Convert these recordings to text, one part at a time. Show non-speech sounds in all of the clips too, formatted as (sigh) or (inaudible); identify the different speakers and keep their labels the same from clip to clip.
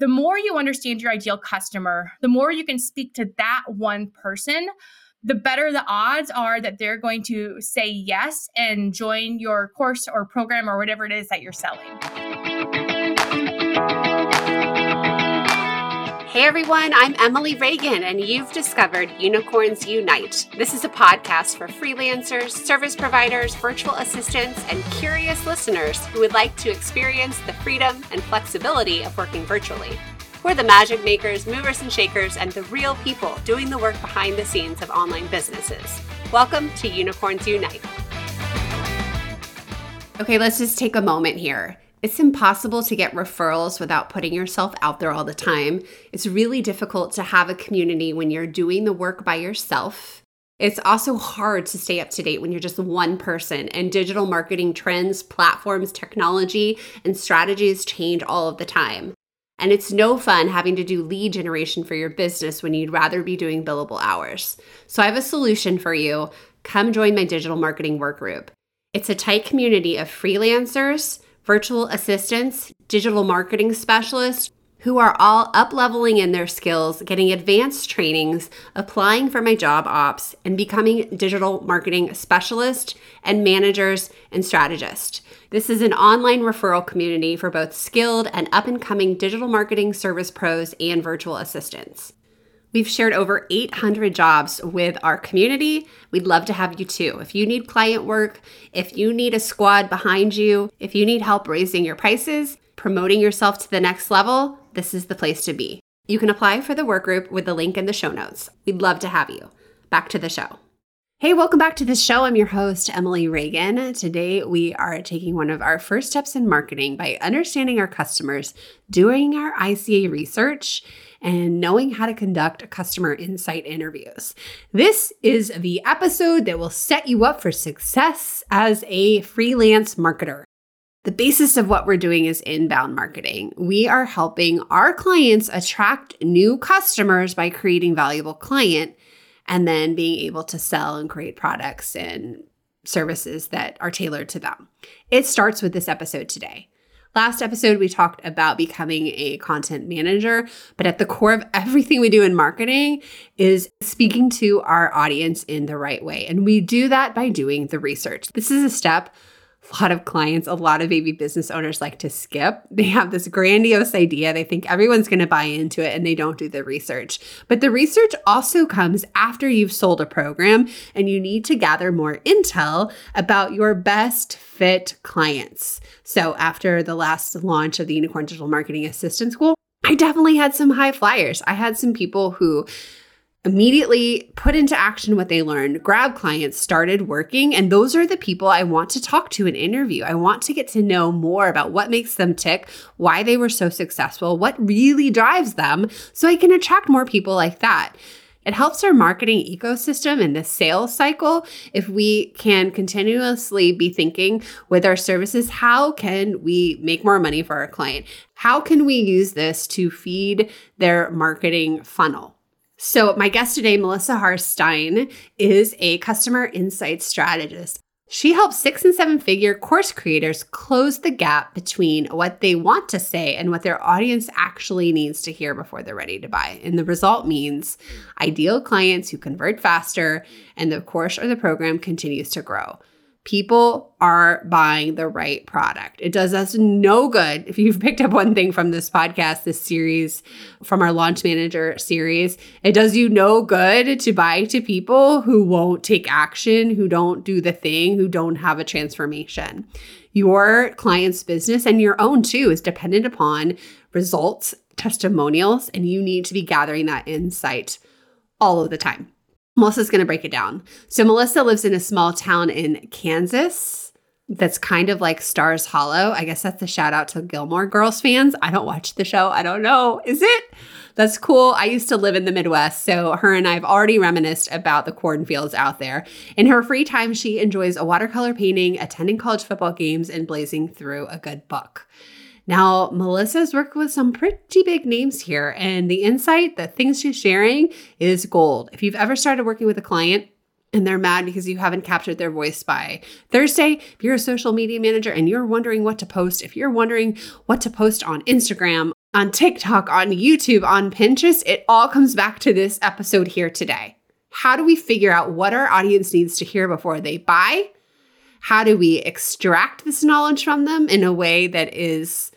Speaker 1: the more you understand your ideal customer, the more you can speak to that one person, the better the odds are that they're going to say yes and join your course or program or whatever it is that you're selling.
Speaker 2: Hey everyone, I'm Emily Reagan, and you've discovered Unicorns Unite. This is a podcast for freelancers, service providers, virtual assistants, and curious listeners who would like to experience the freedom and flexibility of working virtually. We're the magic makers, movers and shakers, and the real people doing the work behind the scenes of online businesses. Welcome to Unicorns Unite. Okay, let's just take a moment here. It's impossible to get referrals without putting yourself out there all the time. It's really difficult to have a community when you're doing the work by yourself. It's also hard to stay up to date when you're just one person, and digital marketing trends, platforms, technology, and strategies change all of the time. And it's no fun having to do lead generation for your business when you'd rather be doing billable hours. So I have a solution for you. Come join my digital marketing work group. It's a tight community of freelancers virtual assistants, digital marketing specialists who are all up leveling in their skills, getting advanced trainings, applying for my job ops, and becoming digital marketing specialist and managers and strategists. This is an online referral community for both skilled and up and coming digital marketing service pros and virtual assistants. We've shared over 800 jobs with our community. We'd love to have you too. If you need client work, if you need a squad behind you, if you need help raising your prices, promoting yourself to the next level, this is the place to be. You can apply for the work group with the link in the show notes. We'd love to have you. Back to the show. Hey, welcome back to the show. I'm your host, Emily Reagan. Today, we are taking one of our first steps in marketing by understanding our customers, doing our ICA research, and knowing how to conduct customer insight interviews. This is the episode that will set you up for success as a freelance marketer. The basis of what we're doing is inbound marketing. We are helping our clients attract new customers by creating valuable client and then being able to sell and create products and services that are tailored to them. It starts with this episode today. Last episode, we talked about becoming a content manager, but at the core of everything we do in marketing is speaking to our audience in the right way. And we do that by doing the research. This is a step a lot of clients, a lot of baby business owners like to skip. They have this grandiose idea. They think everyone's going to buy into it and they don't do the research. But the research also comes after you've sold a program and you need to gather more intel about your best fit clients. So after the last launch of the Unicorn Digital Marketing Assistant School, I definitely had some high flyers. I had some people who immediately put into action what they learned, grab clients, started working. And those are the people I want to talk to and interview. I want to get to know more about what makes them tick, why they were so successful, what really drives them, so I can attract more people like that. It helps our marketing ecosystem and the sales cycle if we can continuously be thinking with our services how can we make more money for our client? How can we use this to feed their marketing funnel? So, my guest today, Melissa Harstine, is a customer insight strategist. She helps six and seven figure course creators close the gap between what they want to say and what their audience actually needs to hear before they're ready to buy. And the result means ideal clients who convert faster and the course or the program continues to grow people are buying the right product. It does us no good. If you've (laughs) picked up one thing from this podcast, this series, from our launch manager series, it does you no good to buy to people who won't take action, who don't do the thing, who don't have a transformation. Your client's business and your own too is dependent upon results, testimonials, and you need to be gathering that insight all of the time. Melissa's going to break it down. So, Melissa lives in a small town in Kansas that's kind of like Stars Hollow. I guess that's a shout out to Gilmore Girls fans. I don't watch the show. I don't know. Is it? That's cool. I used to live in the Midwest, so her and I have already reminisced about the cornfields out there. In her free time, she enjoys a watercolor painting, attending college football games, and blazing through a good book. Now, Melissa's worked with some pretty big names here, and the insight, the things she's sharing is gold. If you've ever started working with a client, and they're mad because you haven't captured their voice by Thursday. If you're a social media manager and you're wondering what to post, if you're wondering what to post on Instagram, on TikTok, on YouTube, on Pinterest, it all comes back to this episode here today. How do we figure out what our audience needs to hear before they buy? How do we extract this knowledge from them in a way that is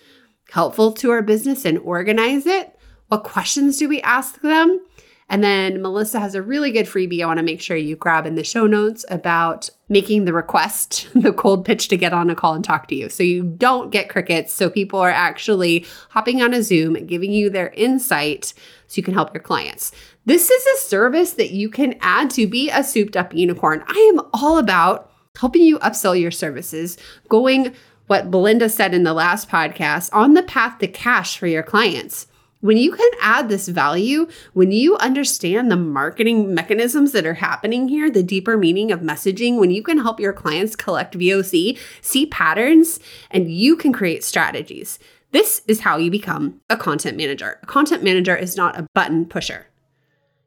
Speaker 2: helpful to our business and organize it? What questions do we ask them? And then Melissa has a really good freebie I want to make sure you grab in the show notes about making the request, (laughs) the cold pitch to get on a call and talk to you. So you don't get crickets. So people are actually hopping on a Zoom, giving you their insight so you can help your clients. This is a service that you can add to be a souped up unicorn. I am all about helping you upsell your services, going what Belinda said in the last podcast on the path to cash for your clients. When you can add this value, when you understand the marketing mechanisms that are happening here, the deeper meaning of messaging, when you can help your clients collect VOC, see patterns, and you can create strategies. This is how you become a content manager. A content manager is not a button pusher.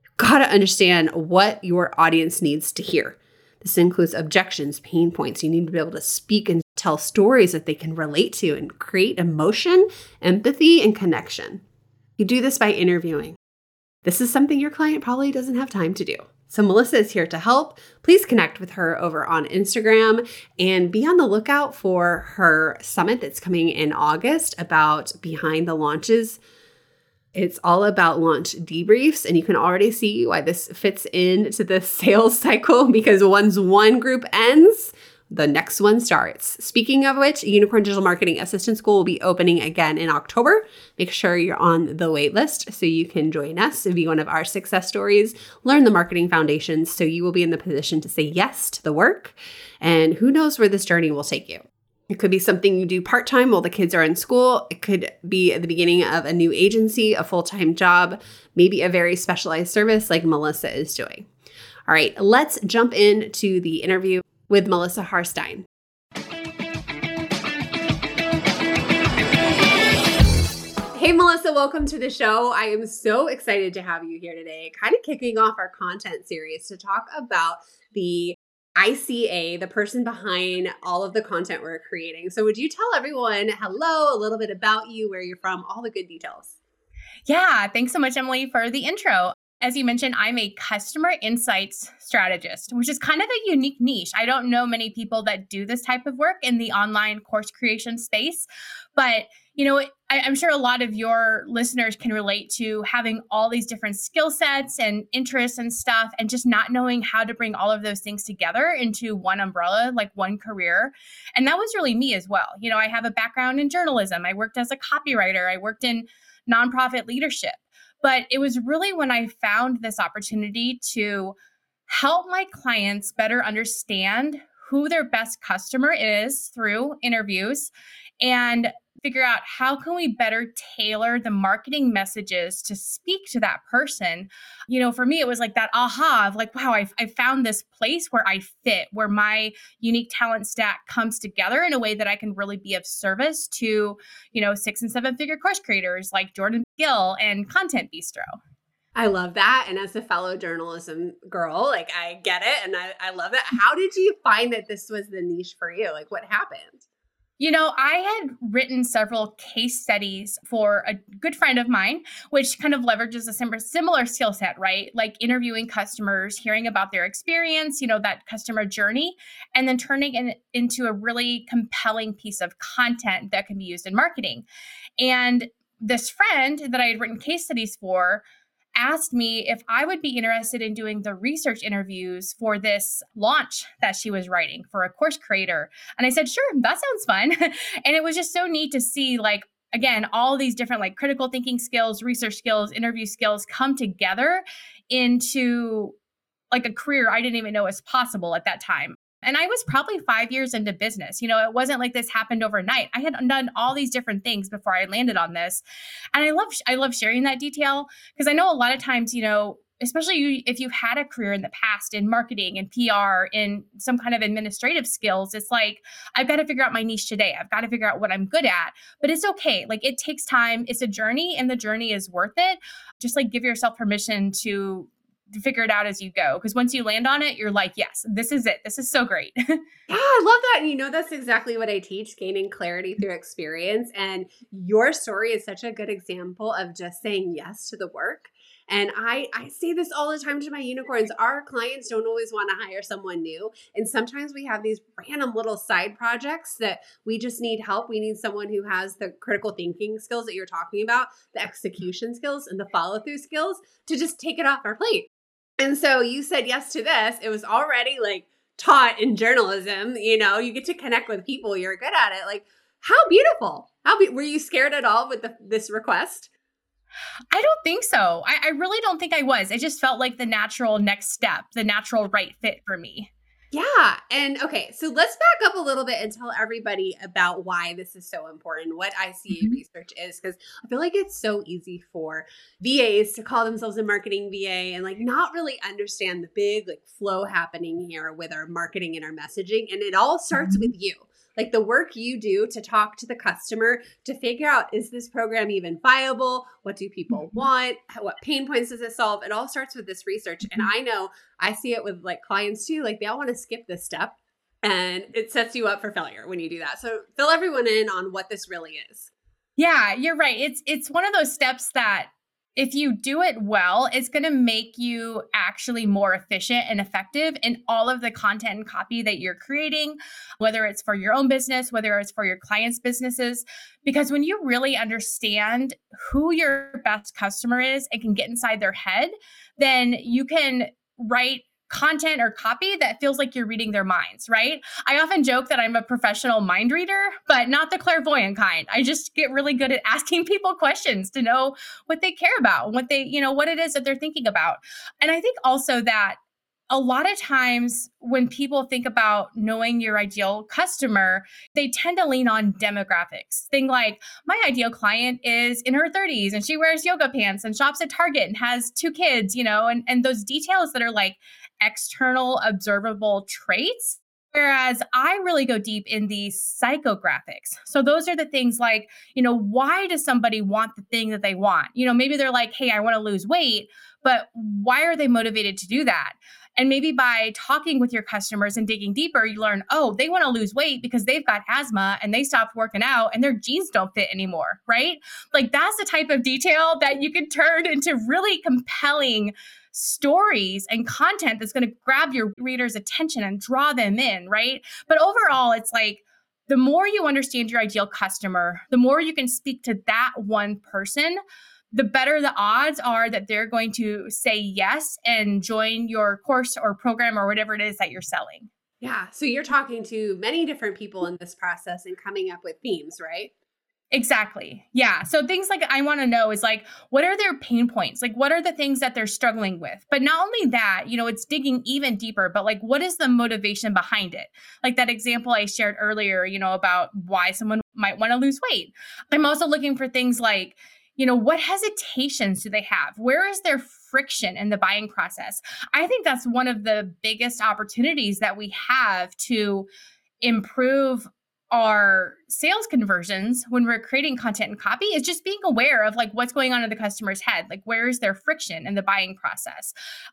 Speaker 2: You've got to understand what your audience needs to hear. This includes objections, pain points. You need to be able to speak and tell stories that they can relate to and create emotion, empathy, and connection. You do this by interviewing. This is something your client probably doesn't have time to do. So, Melissa is here to help. Please connect with her over on Instagram and be on the lookout for her summit that's coming in August about behind the launches. It's all about launch debriefs, and you can already see why this fits into the (laughs) sales cycle because once one group ends, the next one starts. Speaking of which, Unicorn Digital Marketing Assistant School will be opening again in October. Make sure you're on the wait list so you can join us, be one of our success stories, learn the marketing foundations so you will be in the position to say yes to the work. And who knows where this journey will take you. It could be something you do part time while the kids are in school. It could be at the beginning of a new agency, a full time job, maybe a very specialized service like Melissa is doing. All right, let's jump into the interview with Melissa Harstine. Hey, Melissa, welcome to the show. I am so excited to have you here today, kind of kicking off our content series to talk about the ICA, the person behind all of the content we're creating. So, would you tell everyone hello, a little bit about you, where you're from, all the good details?
Speaker 1: Yeah, thanks so much, Emily, for the intro. As you mentioned, I'm a customer insights strategist, which is kind of a unique niche. I don't know many people that do this type of work in the online course creation space, but you know, I, am sure a lot of your listeners can relate to having all these different skill sets and interests and stuff, and just not knowing how to bring all of those things together into one umbrella, like one career. And that was really me as well. You know, I have a background in journalism, I worked as a copywriter, I worked in nonprofit leadership. But it was really when I found this opportunity to help my clients better understand who their best customer is through interviews and figure out how can we better tailor the marketing messages to speak to that person you know for me it was like that aha of like wow i i found this place where i fit where my unique talent stack comes together in a way that i can really be of service to you know six and seven figure course creators like jordan gill and content bistro
Speaker 2: I love that. And as a fellow journalism girl, like I get it and I, I love it. How did you find that this was the niche for you? Like what happened?
Speaker 1: You know, I had written several case studies for a good friend of mine, which kind of leverages a similar skill set, right? Like interviewing customers, hearing about their experience, you know, that customer journey, and then turning it into a really compelling piece of content that can be used in marketing. And this friend that I had written case studies for asked me if I would be interested in doing the research interviews for this launch that she was writing for a course creator. And I said, sure, that sounds fun. (laughs) and it was just so neat to see, like, again, all these different like critical thinking skills, research skills, interview skills come together into like a career I didn't even know was possible at that time. And I was probably five years into business. You know, it wasn't like this happened overnight. I had done all these different things before I landed on this. And I love I love sharing that detail because I know a lot of times, you know, especially if you've had a career in the past in marketing and PR in some kind of administrative skills, it's like, I've got to figure out my niche today. I've got to figure out what I'm good at. But it's okay. Like it takes time. It's a journey and the journey is worth it. Just like give yourself permission to figure it out as you go. Because once you land on it, you're like, yes, this is it. This is so great. (laughs)
Speaker 2: yeah, I love that. And you know, that's exactly what I teach gaining clarity through experience. And your story is such a good example of just saying yes to the work and I, I say this all the time to my unicorns. Our clients don't always want to hire someone new. And sometimes we have these random little side projects that we just need help. We need someone who has the critical thinking skills that you're talking about, the execution skills, and the follow through skills to just take it off our plate. And so you said yes to this. It was already like taught in journalism. You know, you get to connect with people, you're good at it. Like, how beautiful. How be- were you scared at all with the, this request?
Speaker 1: I don't think so. I, I really don't think I was. It just felt like the natural next step, the natural right fit for me.
Speaker 2: Yeah. And okay, so let's back up a little bit and tell everybody about why this is so important, what ICA mm-hmm. research is, because I feel like it's so easy for VAs to call themselves a marketing VA and like not really understand the big like flow happening here with our marketing and our messaging. And it all starts mm-hmm. with you like the work you do to talk to the customer to figure out is this program even viable? What do people mm-hmm. want? What pain points does it solve? It all starts with this research. And mm-hmm. I know I see it with like clients too. Like they all want to skip this step and it sets you up for failure when you do that. So fill everyone in on what this really is.
Speaker 1: Yeah, you're right. It's it's one of those steps that if you do it well, it's going to make you actually more efficient and effective in all of the content and copy that you're creating, whether it's for your own business, whether it's for your clients' businesses. Because when you really understand who your best customer is and can get inside their head, then you can write content or copy that feels like you're reading their minds, right? I often joke that I'm a professional mind reader, but not the clairvoyant kind. I just get really good at (laughs) asking people questions to know what they care about, what they, you know, what it is that they're thinking about. And I think also that a lot of times when people think about knowing your ideal customer, they tend to lean on demographics. Thing like, my ideal client is in her 30s and she wears yoga pants and shops at Target and has two kids, you know, and, and those details that are like external observable traits. Whereas I really go deep in the psychographics. So those are the things like, you know, why does somebody want the thing that they want? You know, maybe they're like, hey, I want to lose weight, but why are they motivated to do that? And maybe by talking with your customers and digging deeper, you learn, oh, they want to lose weight because they've got asthma and they stopped working out and their jeans don't fit anymore, right? Like that's the type of detail that you can turn into really compelling stories and content that's going to grab your reader's attention and draw them in, right? But overall, it's like the more you understand your ideal customer, the more you can speak to that one person, the better the odds are that they're going to say yes and join your course or program or whatever it is that you're selling.
Speaker 2: Yeah. So you're talking to many different people in this process and coming up with themes, right?
Speaker 1: Exactly. Yeah. So things like I want to know is like, what are their pain points? Like, what are the things that they're struggling with? But not only that, you know, it's digging even deeper, but like, what is the motivation behind it? Like that example I shared earlier, you know, about why someone might want to lose weight. I'm also looking for things like, you know, what hesitations do they have? Where is their friction in the buying process? I think that's one of the biggest opportunities that we have to improve our sales conversions when we're creating content and copy is just being aware of like what's going on in the customer's head like where is their friction in the buying process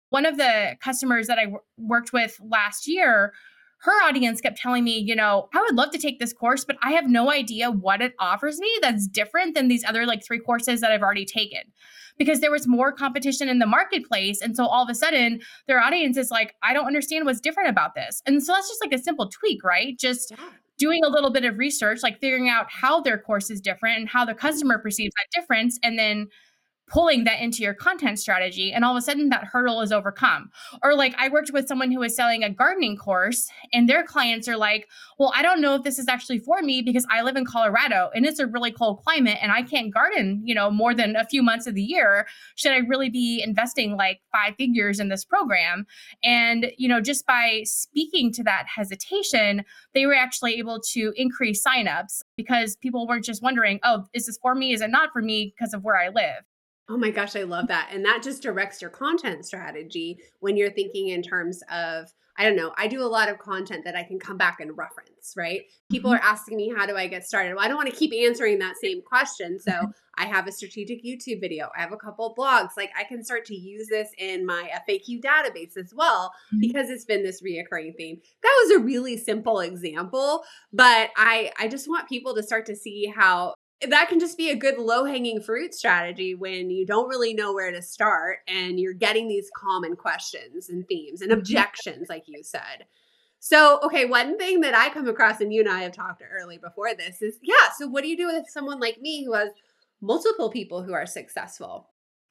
Speaker 1: one of the customers that I w- worked with last year her audience kept telling me you know i would love to take this course but i have no idea what it offers me that's different than these other like three courses that i've already taken because there was more competition in the marketplace. And so all of a sudden, their audience is like, I don't understand what's different about this. And so that's just like a simple tweak, right? Just yeah doing a little bit of research, like figuring out how their course is different and how the customer perceives that difference, and then pulling that into your content strategy and all of a sudden that hurdle is overcome. Or like i worked with someone who was selling a gardening course and their clients are like well i don't know if this is actually for me because i live in colorado and it's a really cold climate and i can't garden you know more than a few months of the year. Should i really be investing like five figures in this program? And you know just by speaking to that hesitation they were actually able to increase signups because people weren't just wondering oh is this for me? Is it not for me? because of where i live
Speaker 2: Oh my gosh, I love that. And that just directs your content strategy when you're thinking in terms of I don't know, I do a lot of content that I can come back and reference, right? People mm-hmm. are asking me, how do I get started? Well, I don't want to keep answering that same question. So mm-hmm. I have a strategic YouTube video, I have a couple blogs. Like I can start to use this in my FAQ database as well mm-hmm. because it's been this reoccurring theme. That was a really simple example, but I I just want people to start to see how that can just be a good low hanging fruit strategy when you don't really know where to start and you're getting these common questions and themes and mm-hmm. objections, like you said. So, okay, one thing that I come across, and you and I have talked early before this, is yeah, so what do you do with someone like me who has multiple people who are successful?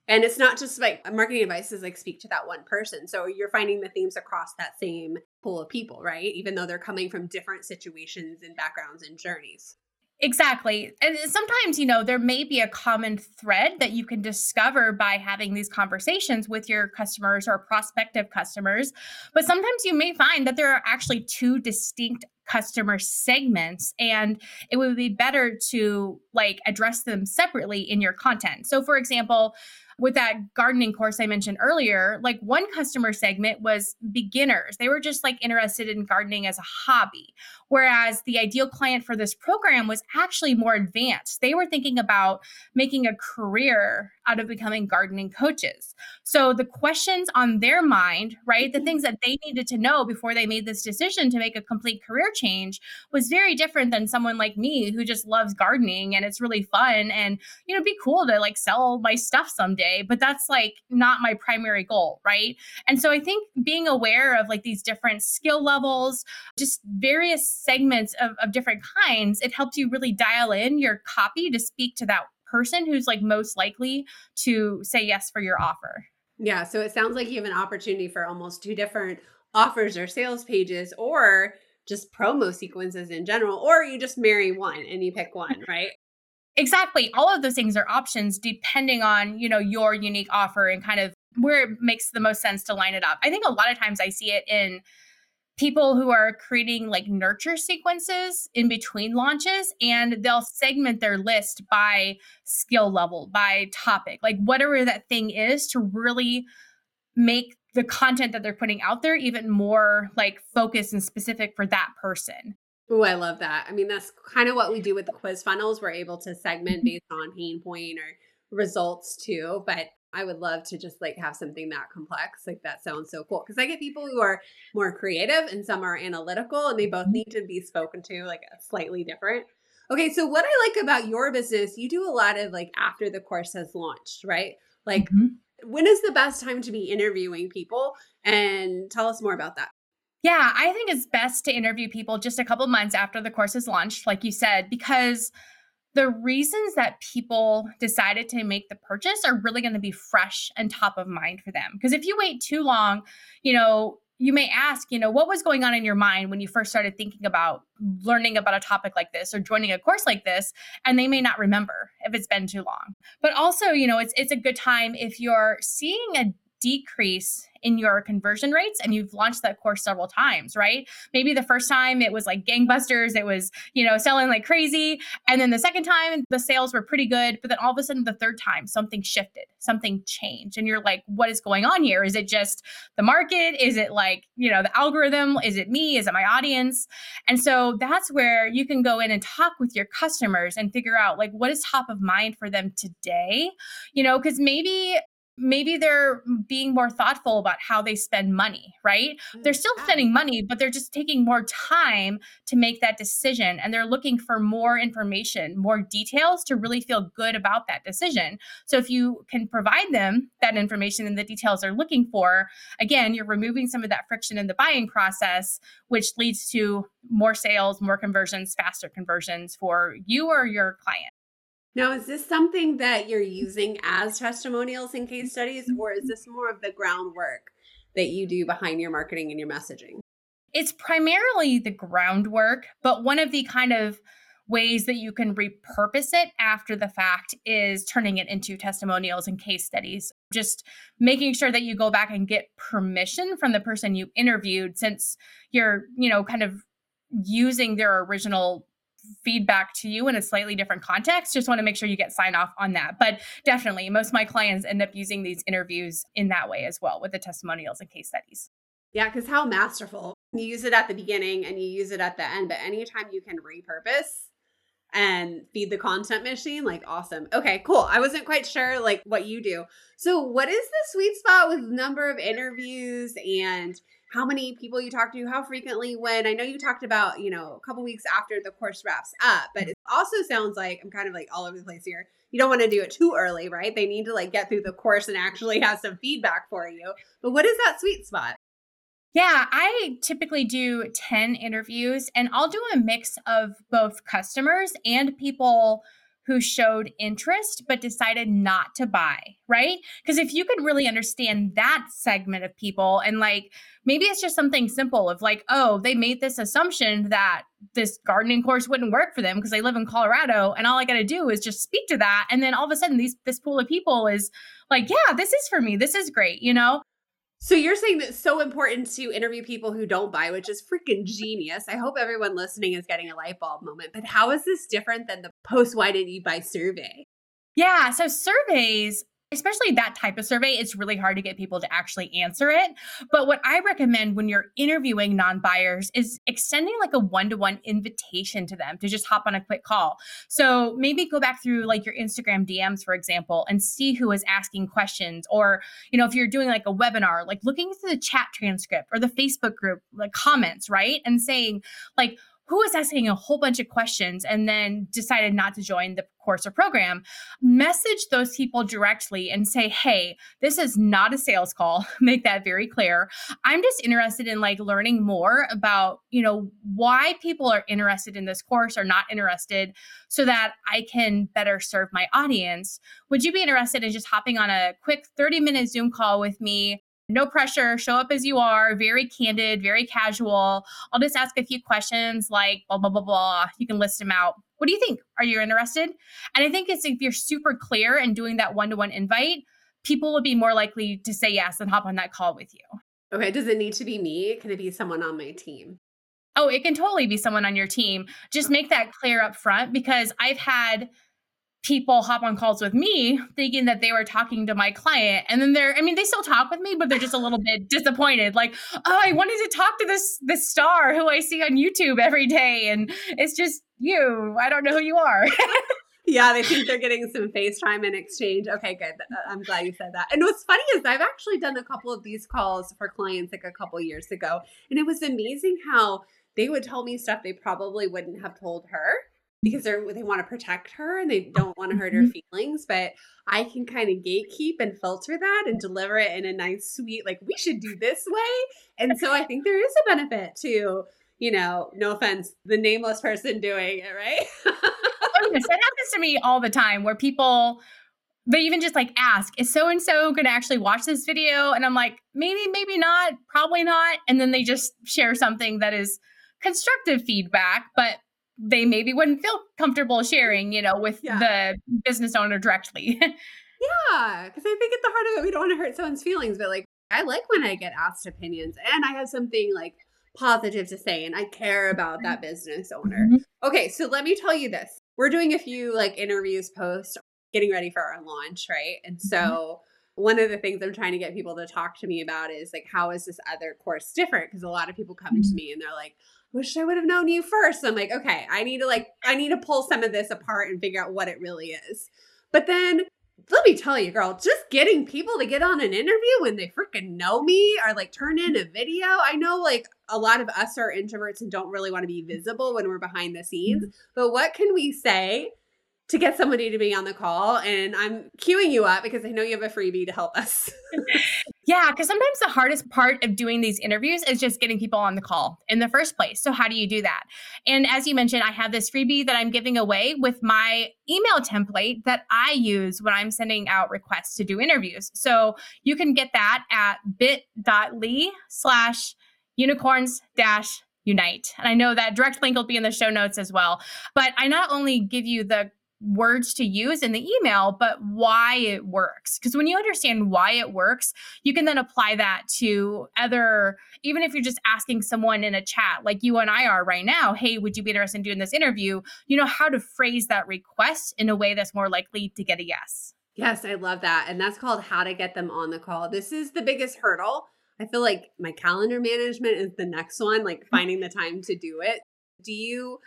Speaker 2: And it's not just like marketing advice is like speak to that one person. So you're finding the themes across that same pool of people, right? Even though they're coming from different situations and backgrounds and journeys.
Speaker 1: Exactly. And sometimes, you know, there may be a common thread that you can discover by having these conversations with your customers or prospective customers. But sometimes you may find that there are actually two distinct customer segments and it would be better to like address them separately in your content. So for example, with that gardening course I mentioned earlier, like one customer segment was beginners. They were just like interested in gardening as a hobby. Whereas the ideal client for this program was actually more advanced. They were thinking about making a career out of becoming gardening coaches. So the questions on their mind, right, the mm-hmm. things that they needed to know before they made this decision to make a complete career change was very different than someone like me who just loves gardening and it's really fun and you know be cool to like sell my stuff someday, but that's like not my primary goal, right? And so I think being aware of like these different skill levels, just various segments of, of different kinds, it helps you really dial in your copy to speak to that person who's like most likely to say yes for your offer.
Speaker 2: Yeah. So it sounds like you have an opportunity for almost two different offers or sales pages or just promo sequences in general, or you just marry one and you pick one, right?
Speaker 1: Exactly. All of those things are options depending on, you know, your unique offer and kind of where it makes the most sense to line it up. I think a lot of times I see it in people who are creating like nurture sequences in between launches and they'll segment their list by skill level, by topic, like whatever that thing is to really make the content that they're putting out there even more like focused and specific for that person.
Speaker 2: Oh, I love that. I mean, that's kind of what we do with the quiz funnels. We're able to segment mm-hmm. based on pain point or results too. But I would love to just like have something that complex. Like that sounds so cool. Cause I get people who are more creative and some are analytical and they both mm-hmm. need to be spoken to like slightly different. Okay. So what I like about your business, you do a lot of like after the course has launched, right? Like mm-hmm. when is the best time to be interviewing people? And tell us more about that.
Speaker 1: Yeah, I think it's best to interview people just a couple months after the course is launched, like you said, because the reasons that people decided to make the purchase are really going to be fresh and top of mind for them. Because if you wait too long, you know, you may ask, you know, what was going on in your mind when you first started thinking about learning about a topic like this or joining a course like this, and they may not remember if it's been too long. But also, you know, it's it's a good time if you're seeing a decrease in your conversion rates and you've launched that course several times, right? Maybe the first time it was like gangbusters, it was, you know, selling like crazy. And then the second time the sales were pretty good. But then all of a sudden, the third time, something shifted, something changed. And you're like, what is going on here? Is it just the market? Is it like, you know, the algorithm? Is it me? Is it my audience? And so that's where you can go in and talk with your customers and figure out like what is top of mind for them today, you know, because maybe maybe they're being more thoughtful about how they spend money, right? They're still mm, spending money, but they're just taking more time to make that decision and they're looking for more information, more details to really feel good about that decision. So if you can provide them that information and the details they're looking for, again, you're removing some of that friction in the buying process, which leads to more sales, more conversions, faster conversions for you or your client.
Speaker 2: Now, is this something that you're using as testimonials and case studies, or is this more of the groundwork that you do behind your marketing and your messaging?
Speaker 1: It's primarily the groundwork, but one of the kind of ways that you can repurpose it after the fact is turning it into testimonials and case studies. Just making sure that you go back and get permission from the person you interviewed since you're, you know, kind of using their original feedback to you in a slightly different context. Just want to make sure you get sign off on that. But definitely, most of my clients end up using these interviews in that way as well with the testimonials and case studies.
Speaker 2: Yeah, because how masterful. You use it at the beginning and you use it at the end, but anytime you can repurpose and feed the content machine, like awesome. Okay, cool. I wasn't quite sure like what you do. So what is the sweet spot with number of interviews and how many people you talk to, how frequently, when I know you talked about, you know, a couple weeks after the course wraps up, but it also sounds like I'm kind of like all over the place here. You don't want to do it too early, right? They need to like get through the course and actually have some feedback for you. But what is that sweet spot?
Speaker 1: Yeah, I typically do 10 interviews and I'll do a mix of both customers and people who showed interest but decided not to buy, right? Because if you could really understand that segment of people and like maybe it's just something simple of like, oh, they made this assumption that this gardening course wouldn't work for them because they live in Colorado and all I got to do is just speak to that and then all of a sudden these this pool of people is like, yeah, this is for me. This is great, you know?
Speaker 2: So you're saying that it's so important to interview people who don't buy, which is freaking genius. I hope everyone listening is getting a light bulb moment. But how is this different than the post why didn't you buy survey?
Speaker 1: Yeah, so surveys especially that type of survey, it's really hard to get people to actually answer it. But what I recommend when you're interviewing non buyers is extending like a one to one invitation to them to just hop on a quick call. So maybe go back through like your Instagram DMs, for example, and see who is asking questions. Or, you know, if you're doing like a webinar, like looking through the chat transcript or the Facebook group, like comments, right? And saying, like, who was asking a whole bunch of questions and then decided not to join the course or program, message those people directly and say, hey, this is not a sales call. (laughs) Make that very clear. I'm just interested in like learning more about, you know, why people are interested in this course or not interested so that I can better serve my audience. Would you be interested in just hopping on a quick 30 minute Zoom call with me no pressure, show up as you are, very candid, very casual. I'll just ask a few questions like blah, blah, blah, blah. You can list them out. What do you think? Are you interested? And I think it's if you're super clear and doing that one to one invite, people will be more likely to say yes and hop on that call with you.
Speaker 2: Okay. Does it need to be me? Can it be someone on my team?
Speaker 1: Oh, it can totally be someone on your team. Just oh. make that clear up front because I've had people hop on calls with me thinking that they were talking to my client. And then they're i mean they still talk with me but they're just a little bit disappointed. Like oh i wanted to talk to this this star who i see on youtube every day. And it's just you. I don't know who you are. (laughs)
Speaker 2: Yeah they think they're getting some facetime in exchange. Okay good. Uh, i'm glad you said that. And what's funny is i've actually done a couple of these calls for clients like a couple years ago. And it was amazing how they would tell me stuff they probably wouldn't have told her because they're they want to protect her and they don't want to hurt her mm-hmm. feelings but i can kind of gatekeep and filter that and deliver it in a nice sweet like we should do this way. And so i think there is a benefit to you know no offense the nameless person doing it right?
Speaker 1: Oh yes that happens to me all the time where people they even just like ask is so and so going to actually watch this video? And i'm like maybe maybe not probably not. And then they just share something that is constructive feedback but they maybe wouldn't feel comfortable sharing, you know, with yeah. the business owner directly. (laughs)
Speaker 2: yeah, because I think at the heart of it, we don't want to hurt someone's feelings, but like I like when I get asked opinions and I have something like positive to say and I care about that business owner. Mm-hmm. Okay, so let me tell you this. We're doing a few like interviews post getting ready for our launch, right? And so mm-hmm. one of the things I'm trying to get people to talk to me about is like how is this other course different? Because a lot of people come mm-hmm. to me and they're like, wish I would have known you first. I'm like, okay, I need to like, I need to pull some of this apart and figure out what it really is. But then let me tell you, girl, just getting people to get on an interview when they freaking know me or like turn in a video. I know like a lot of us are introverts and don't really want to be visible when we're behind the scenes, mm-hmm. but what can we say to get somebody to be on the call. And I'm queuing you up because I know you have a freebie to help us. (laughs)
Speaker 1: yeah, because sometimes the hardest part of doing these interviews is just getting people on the call in the first place. So, how do you do that? And as you mentioned, I have this freebie that I'm giving away with my email template that I use when I'm sending out requests to do interviews. So, you can get that at bit.ly slash unicorns dash unite. And I know that direct link will be in the show notes as well. But I not only give you the words to use in the email, but why it works. Because when you understand why it works, you can then apply that to other, even if you're just asking someone in a chat like you and I are right now, hey, would you be interested in doing this interview? You know how to phrase that request in a way that's more likely to get a yes.
Speaker 2: Yes, I love that. And that's called how to get them on the call. This is the biggest hurdle I feel like my calendar management is the next one, like mm. finding the time to do it. Do you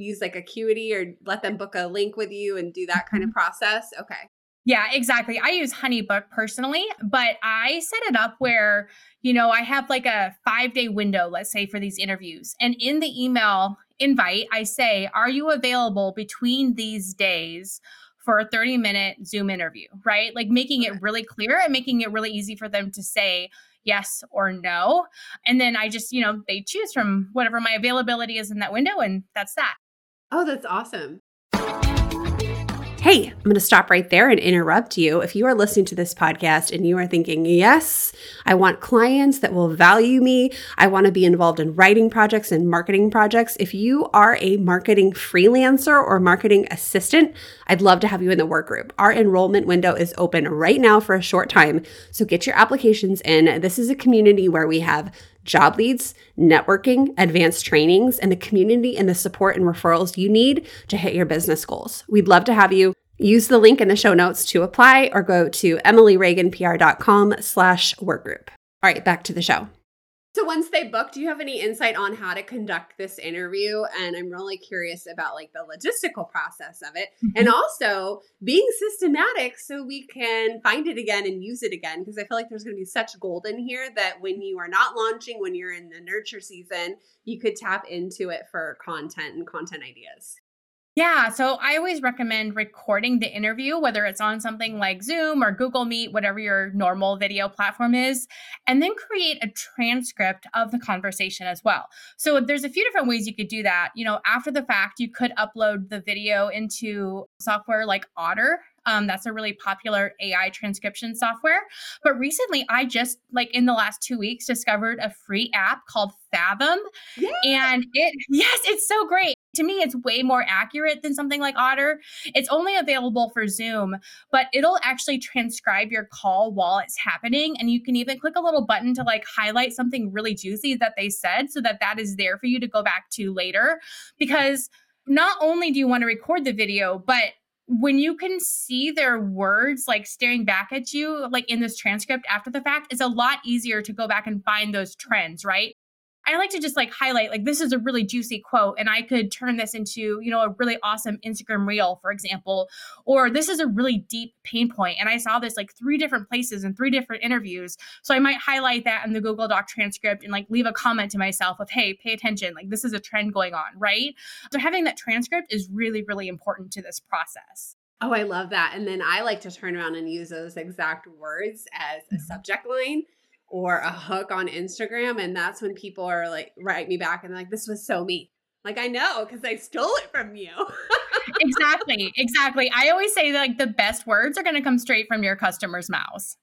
Speaker 2: use like Acuity or let them book a link with you and do that kind of mm-hmm. process? Okay.
Speaker 1: Yeah, exactly. I use Honeybook personally, but I set it up where, you know, I have like a five day window, let's say, for these interviews. And in the email invite, I say, Are you available between these days for a 30 minute Zoom interview? Right? Like making it really clear and making it really easy for them to say, yes or no. And then I just, you know, they choose from whatever my availability is in that window, and that's that.
Speaker 2: Oh, that's awesome. Hey, I'm going to stop right there and interrupt you. If you are listening to this podcast and you are thinking, yes, I want clients that will value me, I want to be involved in writing projects and marketing projects. If you are a marketing freelancer or marketing assistant, I'd love to have you in the work group. Our enrollment window is open right now for a short time. So get your applications in. This is a community where we have job leads, networking, advanced trainings, and the community and the support and referrals you need to hit your business goals. We'd love to have you. Use the link in the show notes to apply or go to emilyreaganpr.com slash workgroup. All right, back to the show. So once they book, do you have any insight on how to conduct this interview? And I'm really curious about like the logistical process of it mm-hmm. and also being systematic so we can find it again and use it again. Because I feel like there's going to be such gold in here that when you are not launching, when you're in the nurture season, you could tap into it for content and content ideas.
Speaker 1: Yeah. So I always recommend recording the interview, whether it's on something like Zoom or Google Meet, whatever your normal video platform is, and then create a transcript of the conversation as well. So there's a few different ways you could do that. You know, after the fact, you could upload the video into software like Otter um, that's a really popular AI transcription software. But recently, I just like in the last two weeks discovered a free app called Fathom. Yeah. And it, (laughs) yes, it's so great. To me, it's way more accurate than something like Otter. It's only available for Zoom, but it'll actually transcribe your call while it's happening. And you can even click a little button to like highlight something really juicy that they said so that that is there for you to go back to later. Because not only do you want to record the video, but when you can see their words like staring back at you, like in this transcript after the fact, it's a lot easier to go back and find those trends, right? I like to just like highlight like this is a really juicy quote and I could turn this into, you know, a really awesome Instagram reel, for example, or this is a really deep pain point and I saw this like three different places in three different interviews. So I might highlight that in the Google Doc transcript and like leave a comment to myself of, "Hey, pay attention. Like this is a trend going on," right? So having that transcript is really really important to this process.
Speaker 2: Oh, I love that. And then I like to turn around and use those exact words as a mm-hmm. subject line or a hook on Instagram. And that's when people are like, write me back and like, this was so me. Like, I know because I stole it from you.
Speaker 1: exactly. Exactly. I always say like the best words are going to come straight from your customers' mouths.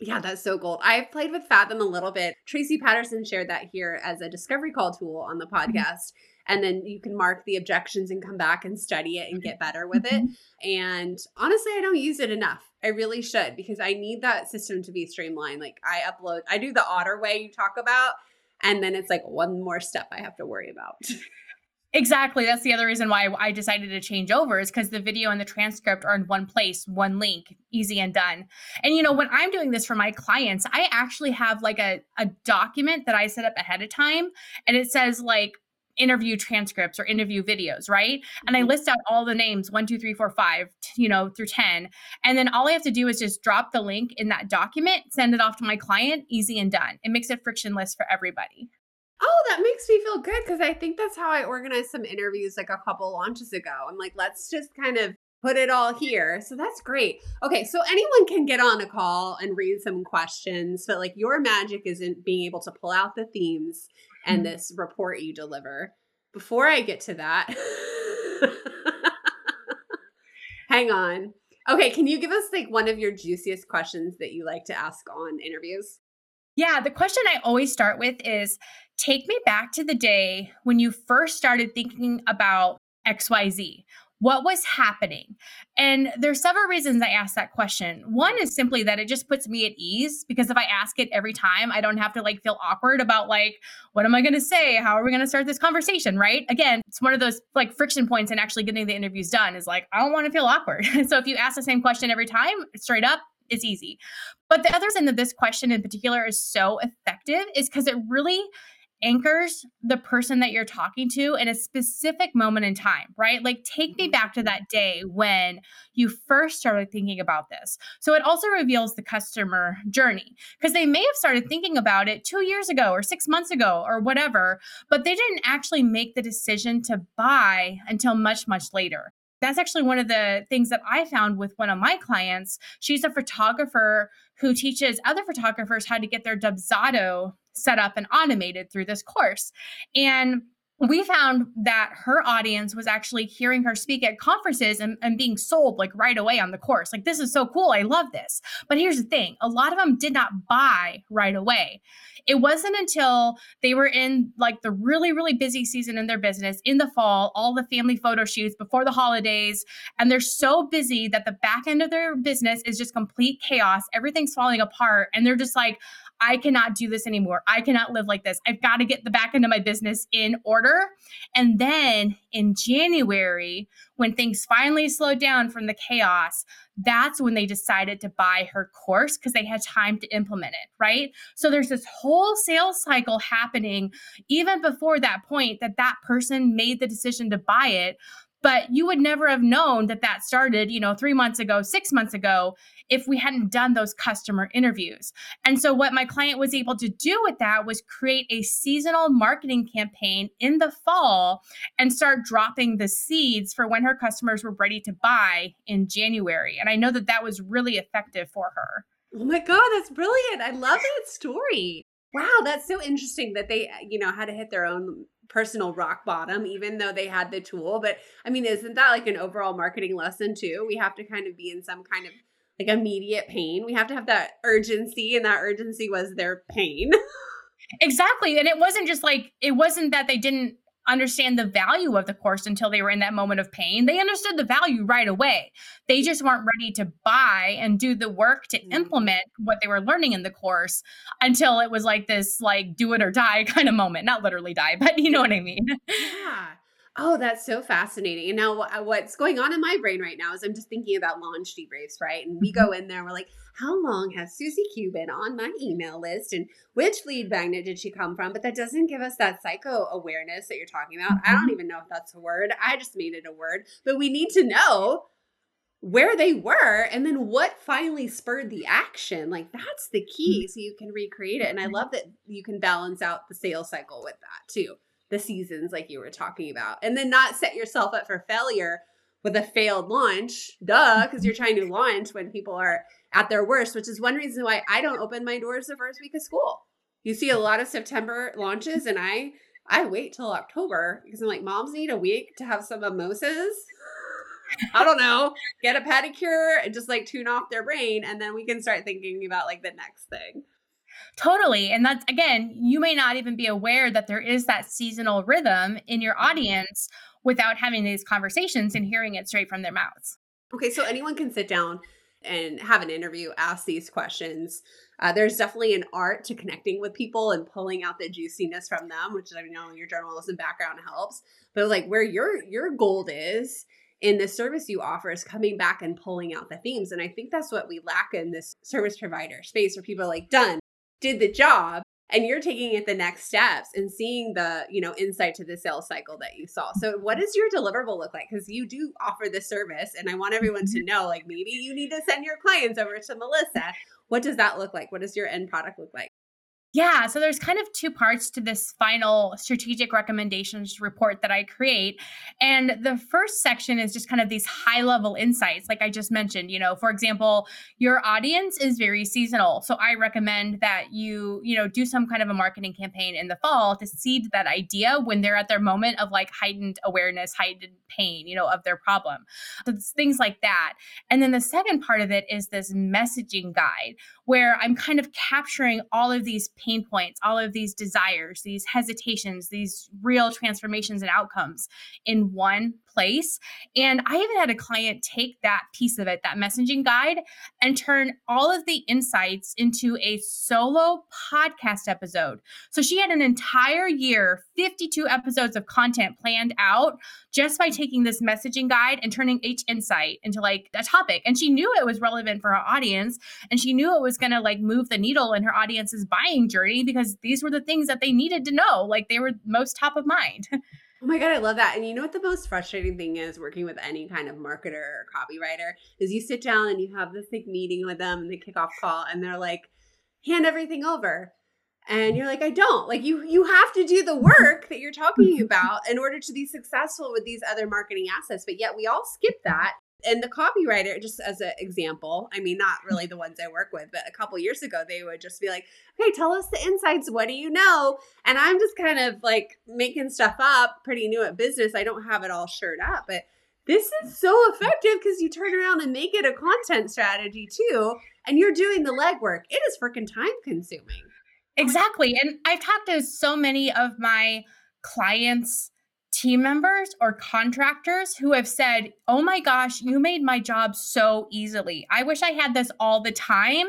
Speaker 2: Yeah, that's so gold. I've played with Fathom a little bit. Tracy Patterson shared that here as a discovery call tool on the mm-hmm. podcast. And then you can mark the objections and come back and study it and get better with it. Mm-hmm. And honestly, I don't use it enough. I really should because I need that system to be streamlined. Like I upload, I do the otter way you talk about, and then it's like one more step I have to worry about. (laughs)
Speaker 1: Exactly. That's the other reason why I decided to change over is because the video and the transcript are in one place, one link, easy and done. And you know, when I'm doing this for my clients, I actually have like a, a document that I set up ahead of time and it says like interview transcripts or interview videos, right? And I mm-hmm. list out all the names one, two, three, four, five, you know, through 10. And then all I have to do is just drop the link in that document, send it off to my client, easy and done. It makes it frictionless for everybody.
Speaker 2: Oh, that makes me feel good because I think that's how I organized some interviews like a couple launches ago. I'm like, let's just kind of put it all here. So that's great. Okay, so anyone can get on a call and read some questions, but like your magic isn't being able to pull out the themes and mm-hmm. this report you deliver. Before I get to that, (laughs) hang on. Okay, can you give us like one of your juiciest questions that you like to ask on interviews?
Speaker 1: Yeah, the question I always start with is take me back to the day when you first started thinking about XYZ what was happening? And there's several reasons I ask that question. One is simply that it just puts me at ease because if I ask it every time, I don't have to like feel awkward about like, what am I going to say? How are we going to start this conversation? Right. Again, it's one of those like friction points in actually getting the interviews done is like, I don't want to feel awkward. (laughs) so if you ask the same question every time, straight up, is easy. But the other reason that this question in particular is so effective is because it really anchors the person that you're talking to in a specific moment in time, right? Like, take me mm-hmm. back to that day when you first started thinking about this. So, it also reveals the customer journey because they may have started thinking about it two years ago or six months ago or whatever, but they didn't actually make the decision to buy until much, much later that's actually one of the things that I found with one of my clients. She's a photographer who teaches other photographers how to get their Dubsado set up and automated through this course. And we found that her audience was actually hearing her speak at conferences and, and, being sold like right away on the course. Like, this is so cool. I love this. But here's the thing a lot of them did not buy right away. It wasn't until they were in like the really, really busy season in their business in the fall, all the family photo shoots before the holidays, and they're so busy that the back end of their business is just complete chaos. Everything's falling apart. And they're just like, I cannot do this anymore. I cannot live like this. I've got to get the back end of my business in order. And then in January, when things finally slowed down from the chaos, that's when they decided to buy her course because they had time to implement it, right? So there's this whole sales cycle happening even before that point that that person made the decision to buy it but you would never have known that that started you know three months ago six months ago if we hadn't done those customer interviews. And so, what my client was able to do with that was create a seasonal marketing campaign in the fall and start dropping the seeds for when her customers were ready to buy in January. And I know that that was really effective for her.
Speaker 2: Oh my God, that's brilliant. I love that story. Wow, that's so interesting that they, you know, had to hit their own personal rock bottom, even though they had the tool. But I mean, isn't that like an overall marketing lesson too? We have to kind of be in some kind of like immediate pain. We have to have that urgency, and that urgency was their pain. (laughs)
Speaker 1: exactly. And it wasn't just like, it wasn't that they didn't understand the value of the course until they were in that moment of pain. They understood the value right away. They just weren't ready to buy and do the work to mm-hmm. implement what they were learning in the course until it was like this like do it or die (laughs) kind of moment. Not literally die, but you know what I mean.
Speaker 2: Yeah. Oh, that's so fascinating. And now, what's going on in my brain right now is I'm just thinking about launch debriefs, right? And we go mm-hmm. in there, we're like, how long has Susie Q been on my email list? And which lead magnet did she come from? But that doesn't give us that psycho awareness that you're talking about. I don't mm-hmm. even know if that's a word. I just made it a word. But we need to know where they were and then what finally spurred the action. Like, that's the key. Mm-hmm. So you can recreate it. And I love that you can balance out the sales cycle with that too the seasons like you were talking about and then not set yourself up for failure with a failed launch. Duh because you're trying to launch when people are at their worst which is one reason why i don't open my doors the first week of school. You see a lot of september launches and i i wait till october because i'm like moms need a week to have some mimosas. I don't know. Get a pedicure and just like tune off their brain and then we can start thinking about like the next thing
Speaker 1: Totally. And that's again, you may not even be aware that there is that seasonal rhythm in your audience without having these conversations and hearing it straight from their mouths.
Speaker 2: Okay, so anyone can sit down and have an interview, ask these questions. Uh, there's definitely an art to connecting with people and pulling out the juiciness from them, which I know your journalism background helps. But like where your your gold is in the service you offer is coming back and pulling out the themes. And I think that's what we lack in this service provider space where people are like, done, did the job and you're taking it the next steps and seeing the you know insight to the sales cycle that you saw. So what does your deliverable look like? Because you do offer this service and i want everyone to mm-hmm. know like maybe you need to send your clients over to melissa. What does that look like? What does your end product look like
Speaker 1: yeah, so there's kind of two parts to this final strategic recommendations report that I create. And the first section is just kind of these high level insights, like I just mentioned. You know, for example, your audience is very seasonal. So I recommend that you, you know, do some kind of a marketing campaign in the fall to seed that idea when they're at their moment of like heightened awareness, heightened pain, you know, of their problem. So things like that. And then the second part of it is this messaging guide where I'm kind of capturing all of these pain points, all of these desires, these hesitations, these real transformations and outcomes in one place. And I even had a client take that piece of it, that messaging guide, and turn all of the insights into a solo podcast episode. So she had an entire year, 52 episodes of content planned out just by taking this messaging guide and turning each insight into like a topic. And she knew it was relevant for her audience and she knew it was going to like move the needle in her audience's buying journey because these were the things that they needed to know. Like they were most top of mind. (laughs)
Speaker 2: Oh my God, I love that. And you know what the most frustrating thing is working with any kind of marketer or copywriter is you sit down and you have this big meeting with them and the kickoff call and they're like, hand everything over. And you're like, I don't. Like you you have to do the work that you're talking (laughs) about in order to be successful with these other marketing assets. But yet we all skip that and the copywriter just as an example i mean not really the ones i work with but a couple years ago they would just be like okay tell us the insights. What do you know? And i'm just kind of like making stuff up pretty new at business. I don't have it all shirt up but this is so effective because you turn around and make it a content strategy too and you're doing the legwork. It is freaking time consuming.
Speaker 1: Exactly and i've talked to so many of my clients team members or contractors who have said, Oh my gosh, you made my job so easily. I wish I had this all the time.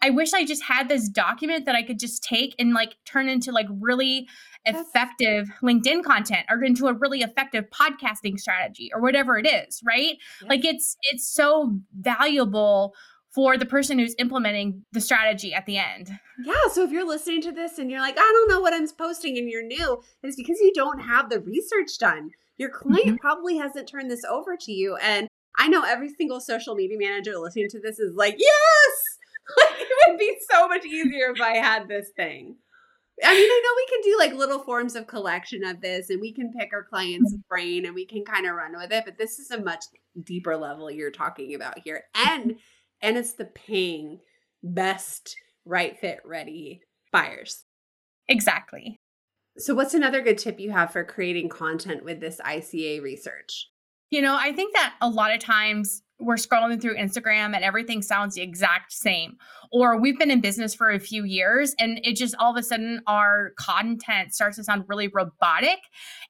Speaker 1: I wish I just had this document that I could just take and like turn into like really effective LinkedIn content or into a really effective podcasting strategy or whatever it is, right? Like it's it's so valuable for the person who's implementing the strategy at the end.
Speaker 2: Yeah. So if you're listening to this and you're like, I don't know what I'm posting and you're new, it's because you don't have the research done. Your client mm-hmm. probably hasn't turned this over to you. And I know every single social media manager listening to this is like, yes, (laughs) like it would be so much easier if I had this thing. I mean, I know we can do like little forms of collection of this and we can pick our client's mm-hmm. brain and we can kind of run with it, but this is a much deeper level you're talking about here. And and it's the paying best right fit ready buyers.
Speaker 1: Exactly.
Speaker 2: So, what's another good tip you have for creating content with this ICA research?
Speaker 1: You know, I think that a lot of times we're scrolling through Instagram and everything sounds the exact same. Or we've been in business for a few years and it just all of a sudden our content starts to sound really robotic.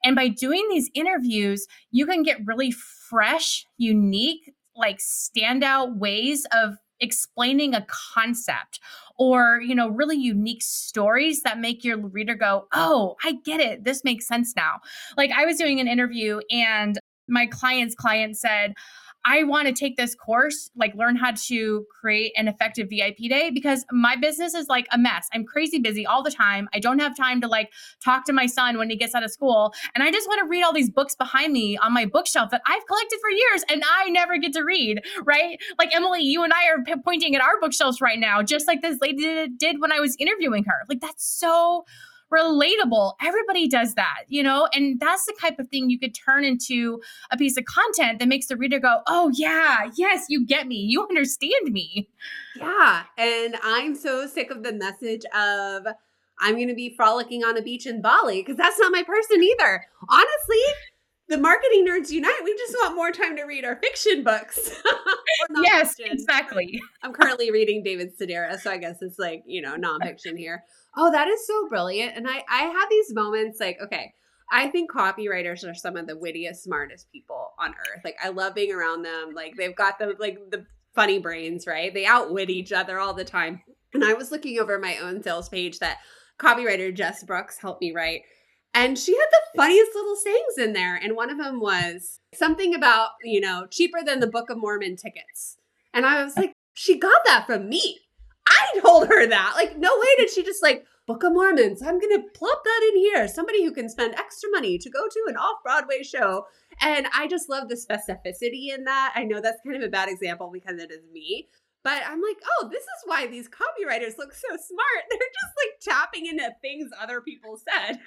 Speaker 1: And by doing these interviews, you can get really fresh, unique like standout ways of explaining a concept or you know really unique stories that make your reader go oh i get it. This makes sense now. Like i was doing an interview and my client's client said I want to take this course, like learn how to create an effective VIP day because my business is like a mess. I'm crazy busy all the time. I don't have time to like talk to my son when he gets out of school. And I just want to read all these books behind me on my bookshelf that I've collected for years and I never get to read, right? Like Emily, you and I are p- pointing at our bookshelves right now, just like this lady did when I was interviewing her. Like that's so relatable. Everybody does that, you know? And that's the type of thing you could turn into a piece of content that makes the reader go, oh, yeah, yes, you get me. You understand me.
Speaker 2: Yeah. And I'm so sick of the message of, I'm going to be frolicking on a beach in Bali because that's not my person either. Honestly, the marketing nerds unite. We just want more time to read our fiction books. (laughs)
Speaker 1: yes, exactly.
Speaker 2: I'm currently reading David Sedaris, so I guess it's like, you know, nonfiction here. Oh, that is so brilliant. And I I have these moments like, okay, I think copywriters are some of the wittiest, smartest people on earth. Like I love being around them. Like they've got the like the funny brains, right? They outwit each other all the time. And I was looking over my own sales page that copywriter Jess Brooks helped me write. And she had the funniest little sayings in there. And one of them was something about, you know, cheaper than the Book of Mormon tickets. And I was like, she got that from me. I told her that. Like, no way did she just like Book of Mormons. I'm gonna plop that in here. Somebody who can spend extra money to go to an off-Broadway show. And I just love the specificity in that. I know that's kind of a bad example because it is me. But I'm like, oh, this is why these copywriters look so smart. (laughs) They're just like tapping into things other people said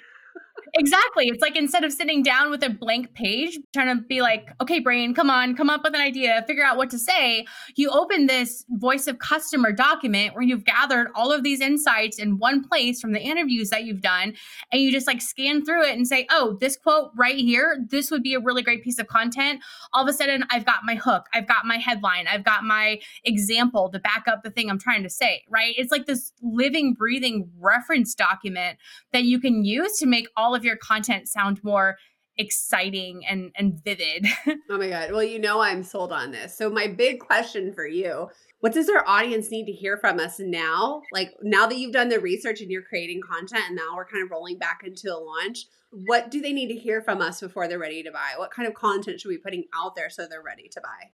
Speaker 1: exactly. It's like instead of sitting down with a blank page, trying to be like, okay, brain, come on, come up with an idea, figure out what to say, you open this voice of customer document where you've gathered all of these insights in one place from the interviews that you've done. And you just like scan through it and say, oh, this quote right here, this would be a really great piece of content. All of a sudden, I've got my hook, I've got my headline, I've got my example to back up the thing I'm trying to say, right? It's like this living, breathing reference document that you can use to make all of your content sound more exciting and and vivid. (laughs)
Speaker 2: oh my god. Well, you know I'm sold on this. So my big question for you, what does our audience need to hear from us now? Like now that you've done the research and you're creating content and now we're kind of rolling back into a launch, what do they need to hear from us before they're ready to buy? What kind of content should we be putting out there so they're ready to buy?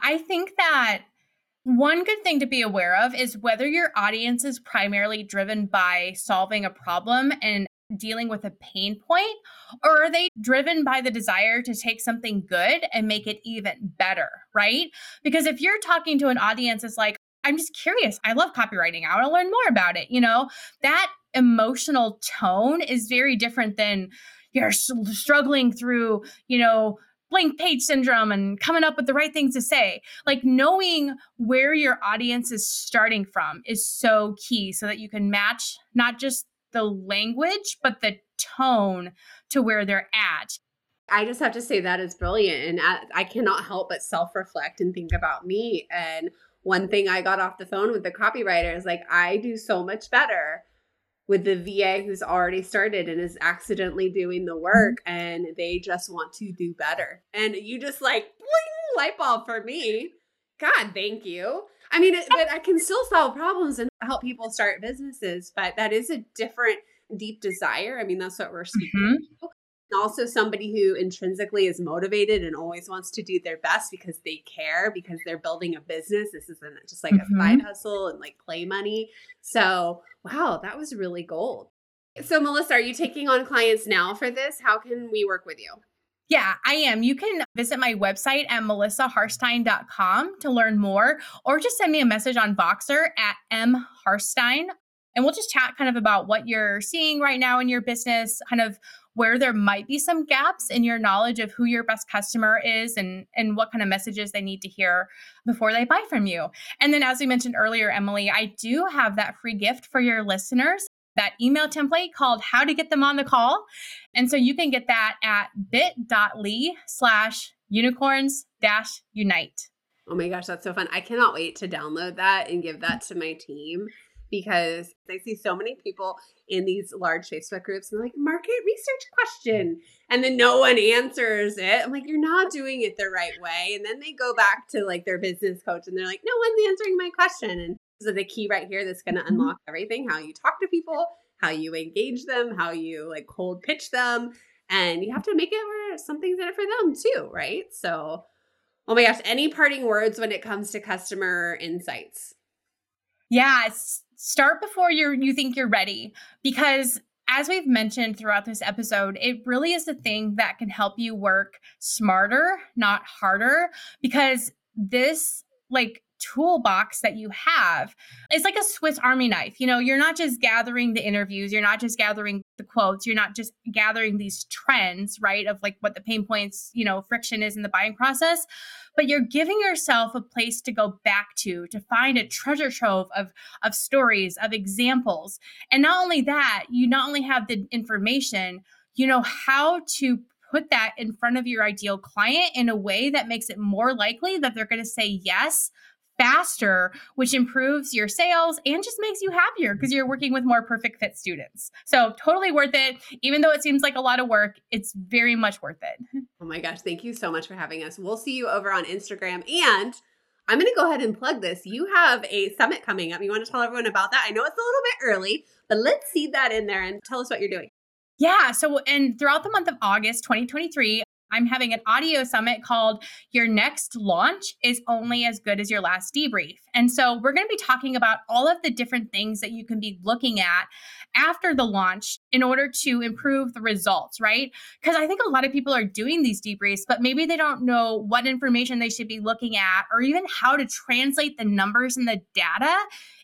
Speaker 1: I think that one good thing to be aware of is whether your audience is primarily driven by solving a problem and dealing with a pain point, or are they driven by the desire to take something good and make it even better, right? Because if you're talking to an audience that's like, I'm just curious, I love copywriting, I want to learn more about it, you know, that emotional tone is very different than you're struggling through, you know, blank page syndrome and coming up with the right things to say. Like knowing where your audience is starting from is so key so that you can match not just the language, but the tone to where they're at.
Speaker 2: I just have to say that is brilliant. And I, I cannot help but self reflect and think about me. And one thing I got off the phone with the copywriter is like, I do so much better with the VA who's already started and is accidentally doing the work mm-hmm. and they just want to do better. And you just like bling, light bulb for me. God, thank you. I mean, it, but I can still solve problems and help people start businesses, but that is a different deep desire. I mean, that's what we're speaking mm-hmm. Also, somebody who intrinsically is motivated and always wants to do their best because they care, because they're building a business. This isn't just like mm-hmm. a side hustle and like play money. So, wow, that was really gold. So, Melissa, are you taking on clients now for this? How can we work with you?
Speaker 1: Yeah, I am. You can visit my website at melissaharstine.com to learn more, or just send me a message on Voxer at mharstine. And we'll just chat kind of about what you're seeing right now in your business, kind of where there might be some gaps in your knowledge of who your best customer is and and what kind of messages they need to hear before they buy from you. And then as we mentioned earlier, Emily, I do have that free gift for your listeners that email template called how to get them on the call. And so you can get that at bit.ly slash unicorns dash unite.
Speaker 2: Oh my gosh, that's so fun. I cannot wait to download that and give that to my team because I see so many people in these large Facebook groups and like market research question and then no one answers it. I'm like, you're not doing it the right way. And then they go back to like their business coach and they're like, no one's answering my question. And so the key right here that's going to mm-hmm. unlock everything, how you talk to people, how you engage them, how you like cold pitch them. And you have to make it where something's in it for them too, right? So, oh my gosh, any parting words when it comes to customer insights?
Speaker 1: Yeah, start before you you think you're ready because as we've mentioned throughout this episode, it really is the thing that can help you work smarter, not harder because this like toolbox that you have is like a Swiss Army knife. You know, you're not just gathering the interviews, you're not just gathering the quotes, you're not just gathering these trends, right? Of like what the pain points, you know, friction is in the buying process, but you're giving yourself a place to go back to to find a treasure trove of of stories, of examples. And not only that, you not only have the information, you know how to put that in front of your ideal client in a way that makes it more likely that they're going to say yes faster, which improves your sales and just makes you happier because you're working with more perfect fit students. So, totally worth it. Even though it seems like a lot of work, it's very much worth it. (laughs)
Speaker 2: Oh my gosh. Thank you so much for having us. We'll see you over on Instagram. And I'm going to go ahead and plug this. You have a summit coming up. You want to tell everyone about that? I know it's a little bit early, but let's see that in there and tell us what you're doing.
Speaker 1: Yeah. So, and throughout the month of August 2023, I'm having an audio summit called Your Next Launch is Only as Good as Your Last Debrief. And so we're going to be talking about all of the different things that you can be looking at after the launch in order to improve the results, right? Because I think a lot of people are doing these debriefs, but maybe they don't know what information they should be looking at or even how to translate the numbers and the data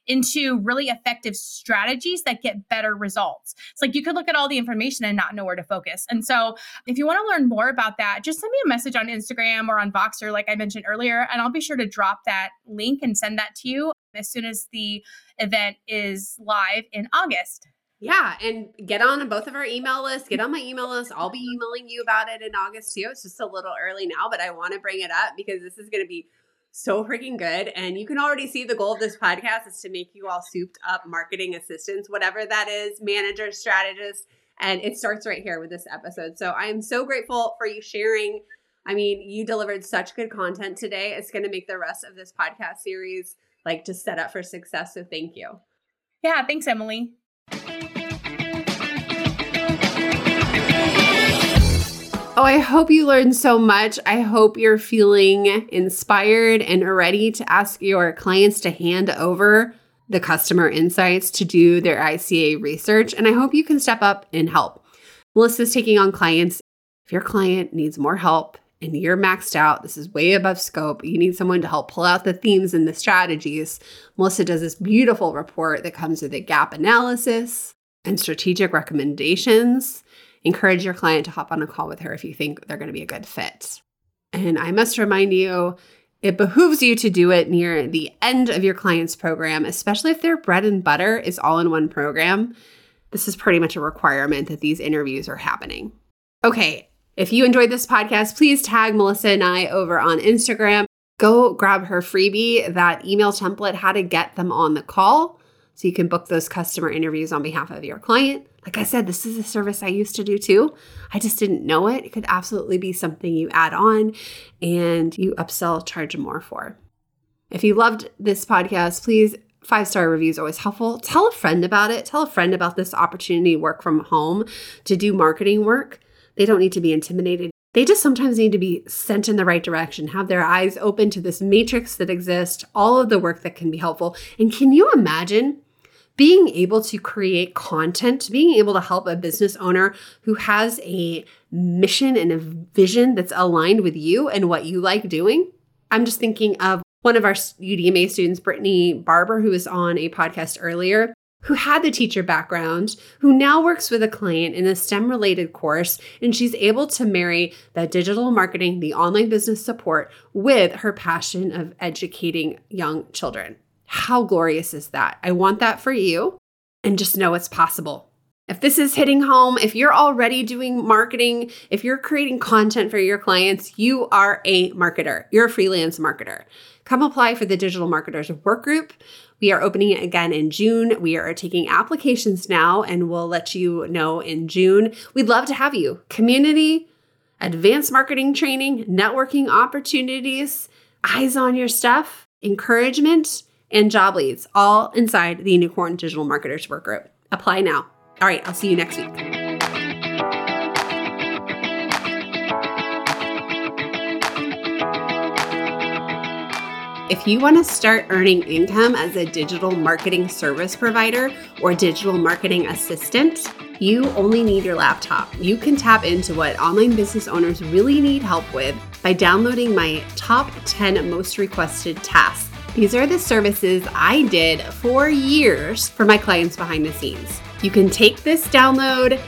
Speaker 1: into really effective strategies that get better results. It's like you could look at all the information and not know where to focus. And so, if you want to learn more about that, just send me a message on Instagram or on Voxer, like I mentioned earlier, and I'll be sure to drop that link and send that to you as soon as the event is live in August.
Speaker 2: Yeah, and get on both of our email lists. Get on my email list. I'll be emailing you about it in August too. It's just a little early now, but I want to bring it up because this is going to be so freaking good. And you can already see the goal of this podcast is to make you all souped up marketing assistants, whatever that is, managers, strategists, And it starts right here with this episode. So I am so grateful for you sharing. I mean, you delivered such good content today. It's going to make the rest of this podcast series like just set up for success. So thank you.
Speaker 1: Yeah, thanks, Emily.
Speaker 2: Oh, I hope you learned so much. I hope you're feeling inspired and ready to ask your clients to hand over the customer insights to do their ICA research. And I hope you can step up and help. Melissa's taking on clients. If your client needs more help and you're maxed out, this is way above scope, you need someone to help pull out the themes and the strategies. Melissa does this beautiful report that comes with a gap analysis and strategic recommendations encourage your client to hop on a call with her if you think they're going to be a good fit. And I must remind you, it behooves you to do it near the end of your client's program, especially if their bread and butter is all in one program. This is pretty much a requirement that these interviews are happening. Okay, if you enjoyed this podcast, please tag Melissa and I over on Instagram. Go grab her freebie, that email template, how to get them on the call so you can book those customer interviews on behalf of your client. Like I said, this is a service I used to do too. I just didn't know it. It could absolutely be something you add on and you upsell, charge more for. If you loved this podcast, please five star reviews always helpful. Tell a friend about it. Tell a friend about this opportunity work from home to do marketing work. They don't need to be intimidated. They just sometimes need to be sent in the right direction, have their eyes open to this matrix that exists, all of the work that can be helpful. And can you imagine being able to create content, being able to help a business owner who has a mission and a vision that's aligned with you and what you like doing. I'm just thinking of one of our UDMA students, Brittany Barber, who was on a podcast earlier, who had the teacher background, who now works with a client in a STEM related course, and she's able to marry that digital marketing, the online business support with her passion of educating young children. How glorious is that? I want that for you and just know it's possible. If this is hitting home, if you're already doing marketing, if you're creating content for your clients, you are a marketer. You're a freelance marketer. Come apply for the Digital Marketers Work Group. We are opening it again in June. We are taking applications now and we'll let you know in June. We'd love to have you. Community, advanced marketing training, networking opportunities, eyes on your stuff, encouragement and job leads, all inside the Unicorn Digital Marketers Work Group. Apply now. All right, I'll see you next week. If you want to start earning income as a digital marketing service provider or digital marketing assistant, you only need your laptop. You can tap into what online business owners really need help with by downloading my top 10 most requested tasks these are the services I did for years for my clients behind the scenes. You can take this download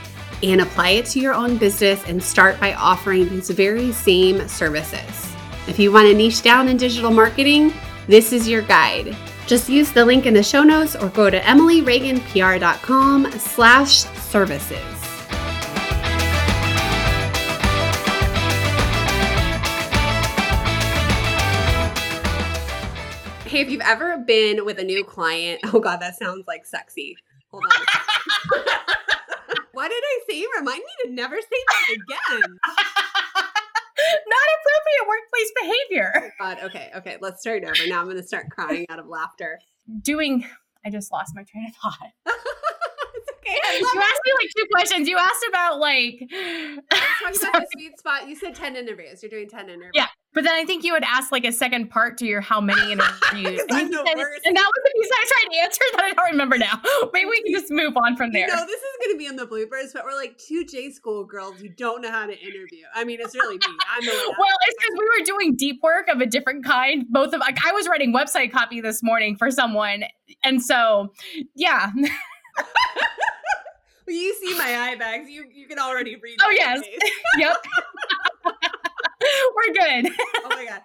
Speaker 2: and apply it to your own business and start by offering these very same services. If you want to niche down in digital marketing, this is your guide. Just use the link in the show notes or go to emilyreaganpr.com slash services. If you've ever been with a new client, (laughs) oh God, that sounds like sexy. Hold on. (laughs) what did I say? Remind me to never say that again. (laughs)
Speaker 1: Not appropriate workplace behavior.
Speaker 2: Oh God, okay, okay, let's start over. Now I'm going to start crying out of laughter.
Speaker 1: Doing, I just lost my train of thought.
Speaker 2: It's okay.
Speaker 1: you asked me like two questions. You asked about like
Speaker 2: about the sweet spot. You said 10 interviews. You're doing 10 interviews.
Speaker 1: Yeah. But then I think you would ask like a second part to your how many (laughs) interviews. and, said- and that was the piece I tried to answer that I don't remember now. (laughs) Maybe we can just move on from there.
Speaker 2: You know, this is going to be in the bloopers, but we're like two J school girls who don't know how to interview. I mean, it's really me. I'm the
Speaker 1: well, it's because we were doing deep work of a different kind. Both of like I was writing website copy this morning for someone, and so yeah. (laughs)
Speaker 2: Well, you see my eye bags. You you can already read.
Speaker 1: Oh yes, yep. (laughs) we're good.
Speaker 2: Oh my god.